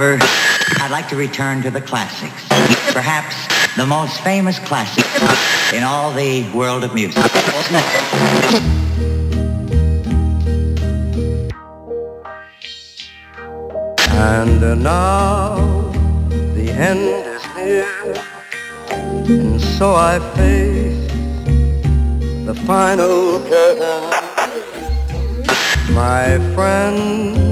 I'd like to return to the classics. Perhaps the most famous classic in all the world of music. And now the end is near, and so I face the final curtain. My friend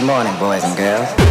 Good morning, boys and girls.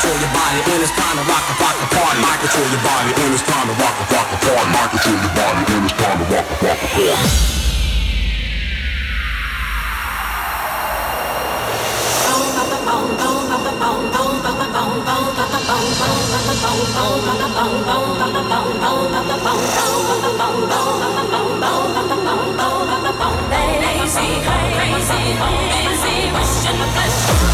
Control your body and it's time to rock the rock the party. I control your body and it's time to rock the rock the party. I control your body and it's time to rock the rock the party. Lazy, crazy, busy, wishing the flesh.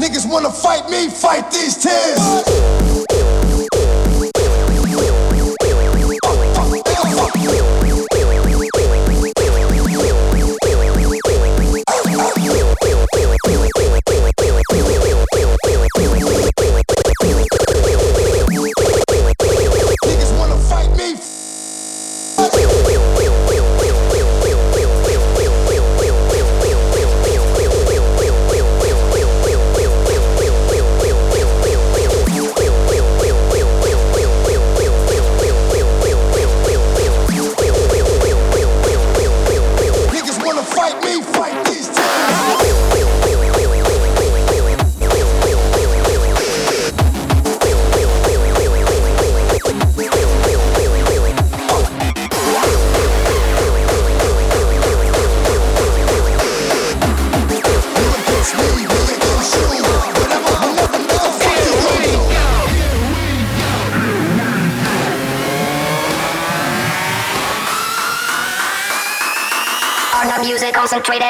Niggas wanna fight me, fight these tears. Concentrated,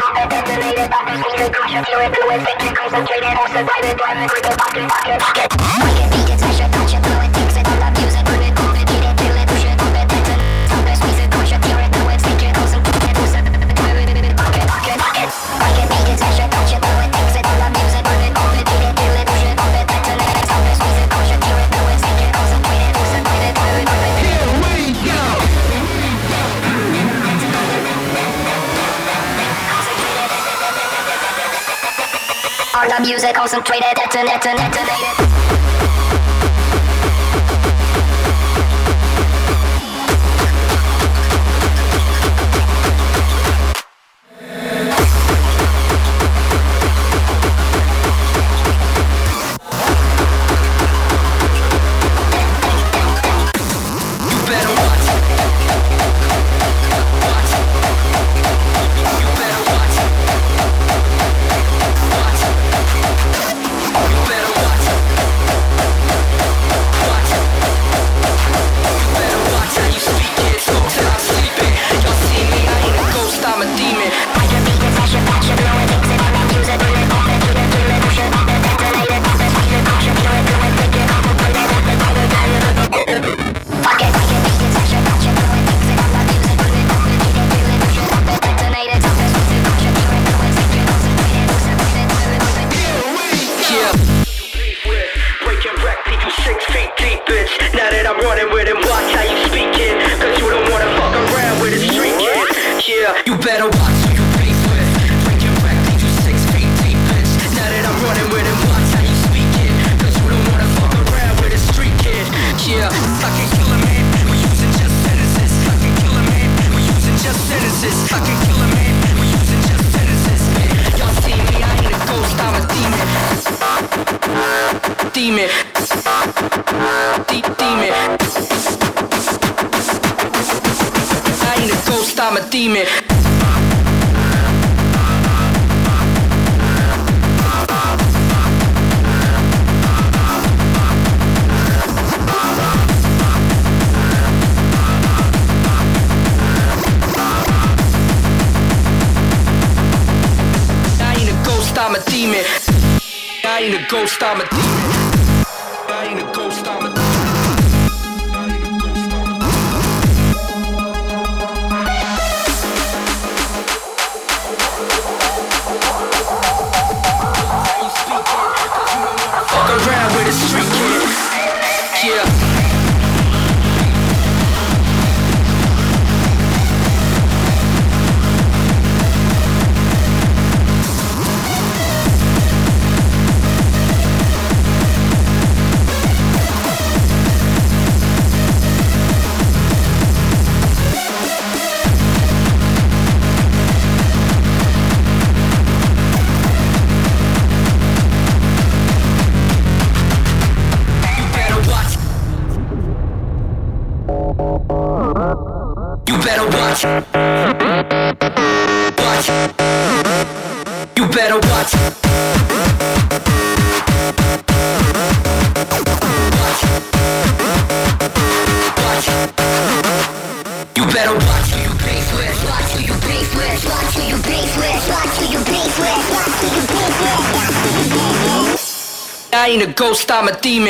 On the music, concentrated, detonate, detonated. Better watch who you beef with. Breaking wreck, leave you six feet deep, bitch. Now that I'm running with him, watch how you speak it. Cause you don't wanna fuck around with a street kid. Yeah, I can kill a man, we're using just sentences. I can kill a man, we're using just sentences. I can kill a man, we're using just sentences. Y'all see me, I ain't a ghost, I'm a demon. Demon. De- demon. I ain't a ghost, I'm a demon. Ghost, I'm a Go, sta mijn team.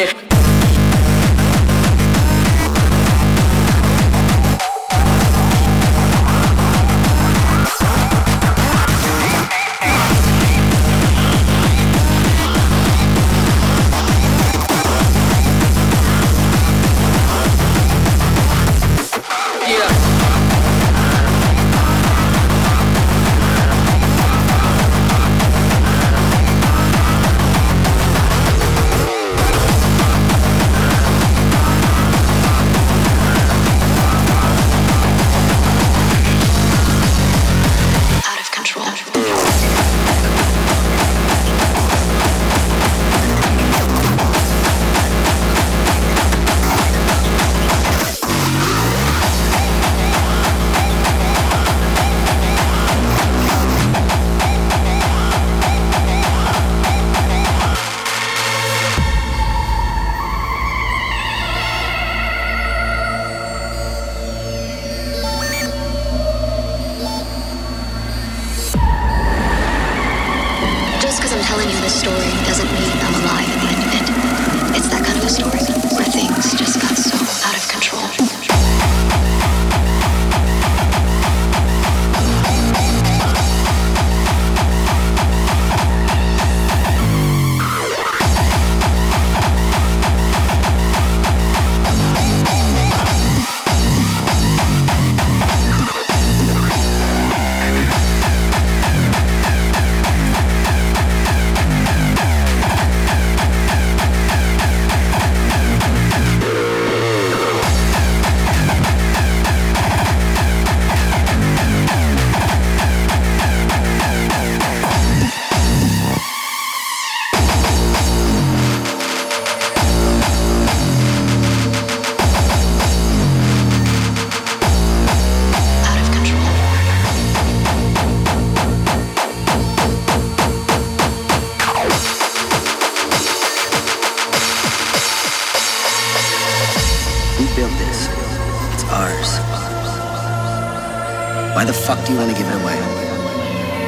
fuck do you want to give it away?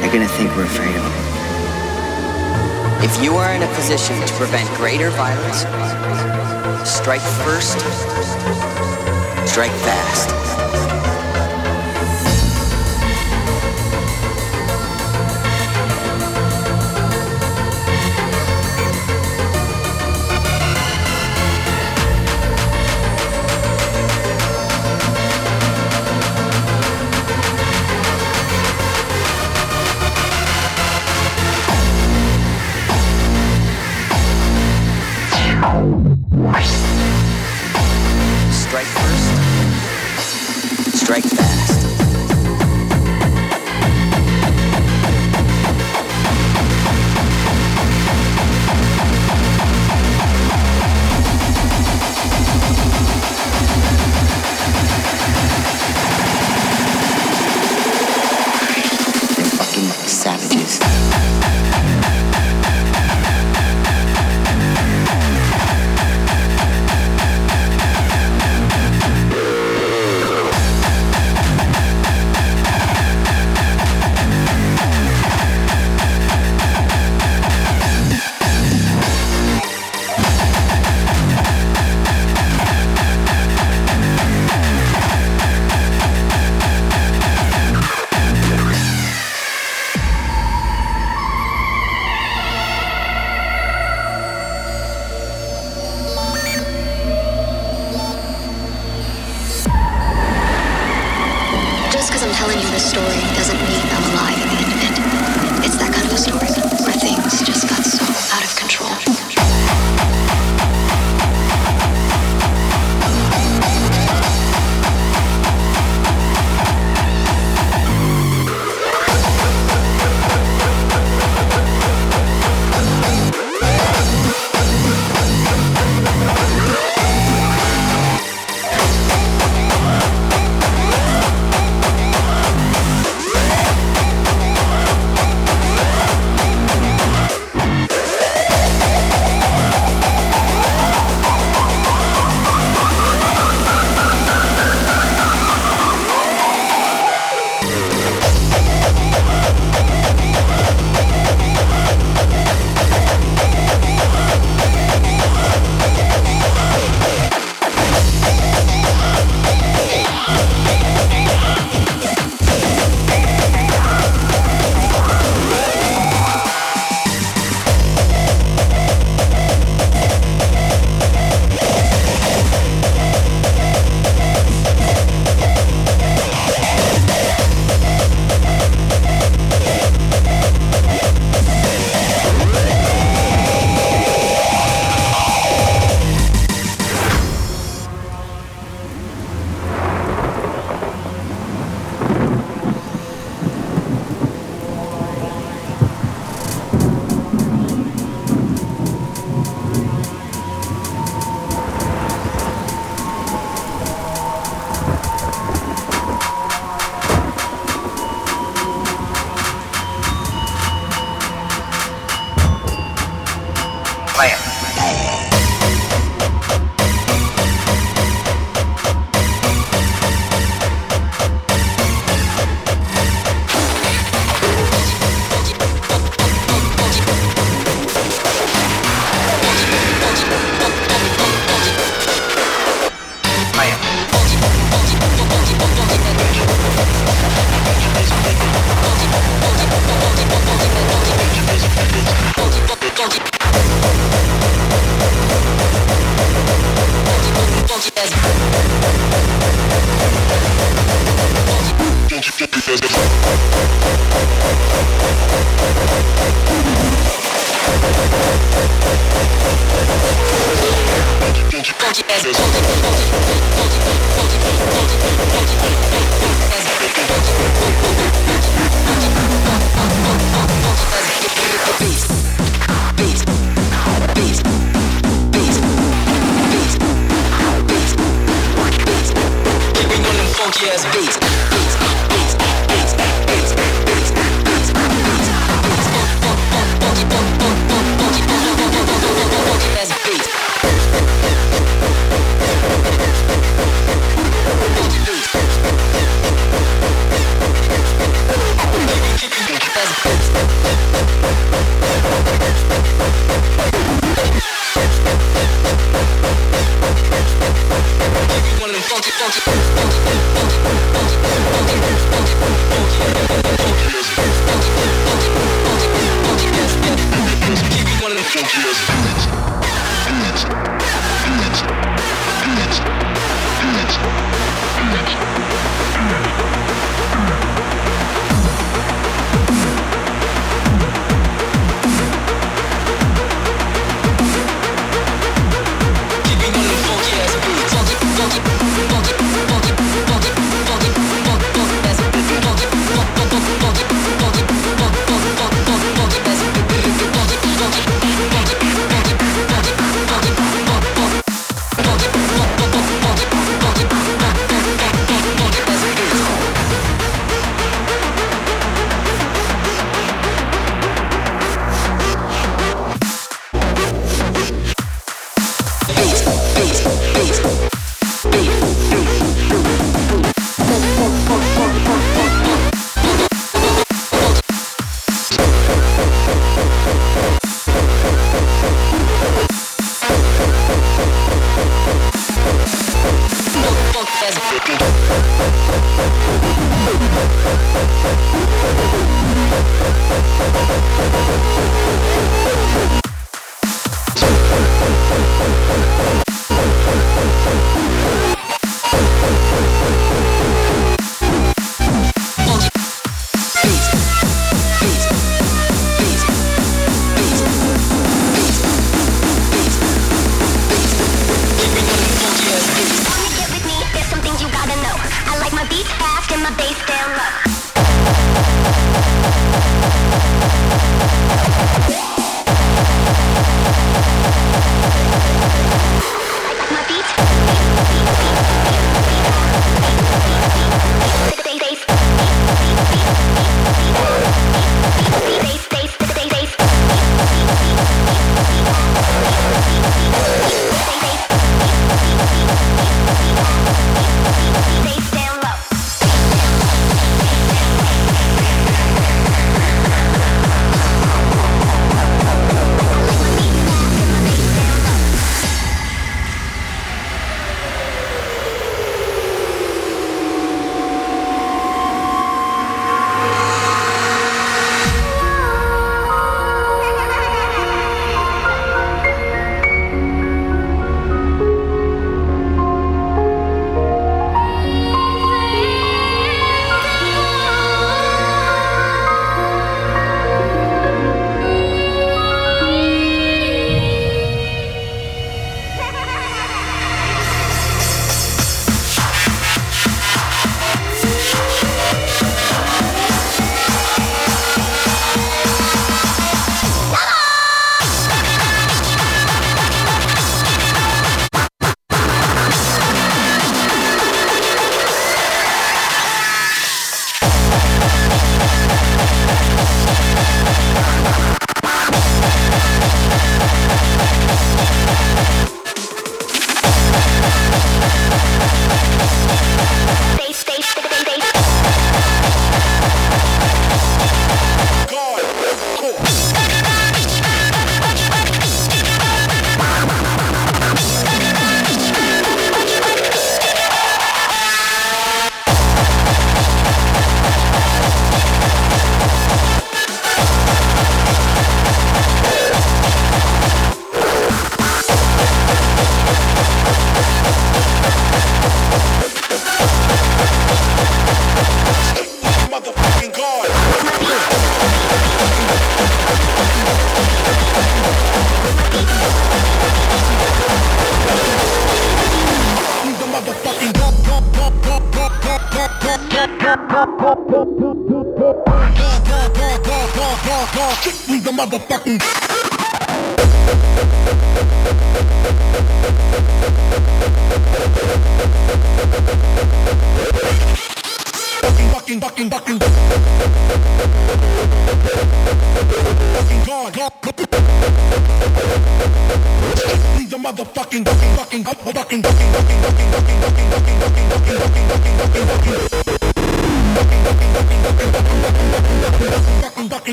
They're gonna think we're afraid of them. If you are in a position to prevent greater violence, strike first, strike fast.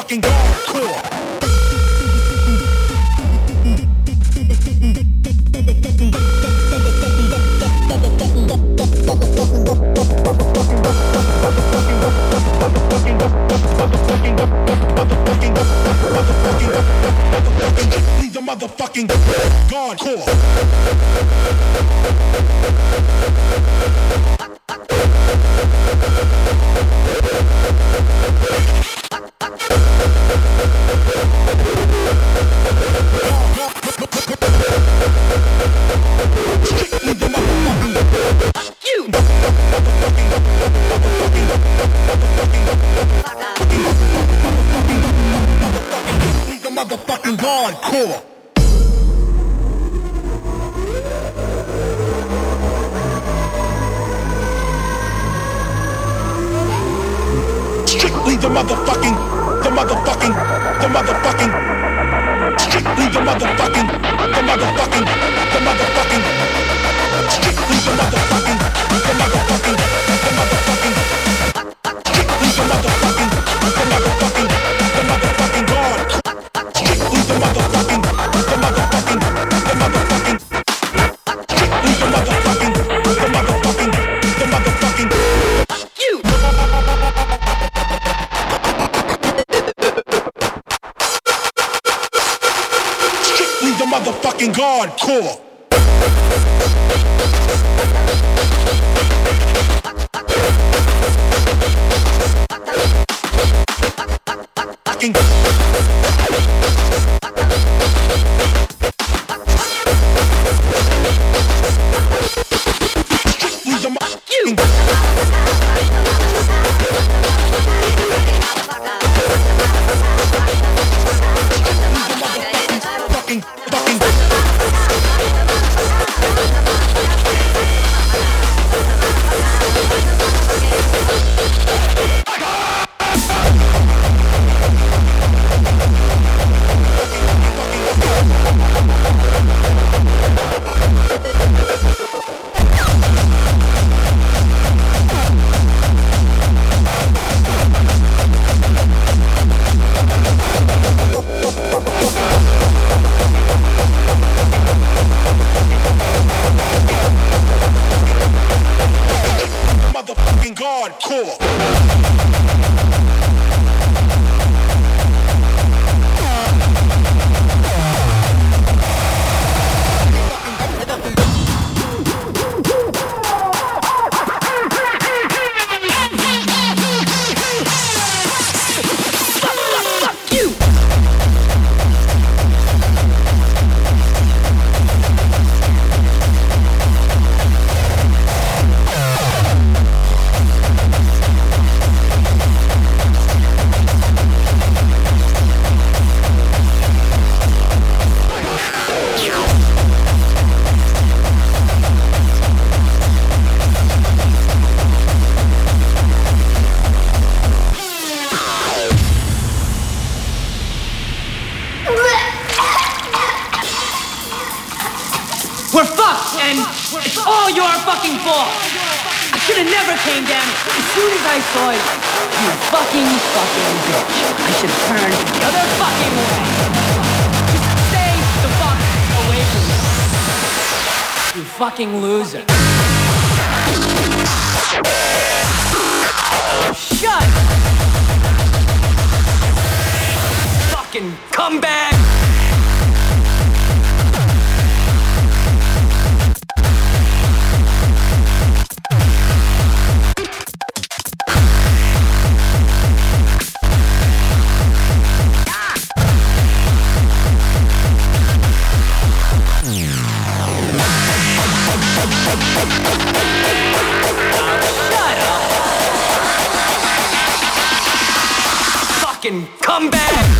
fucking hardcore. The motherfucking gone core. motherfucking guard core. fucking loser. Fucking come back.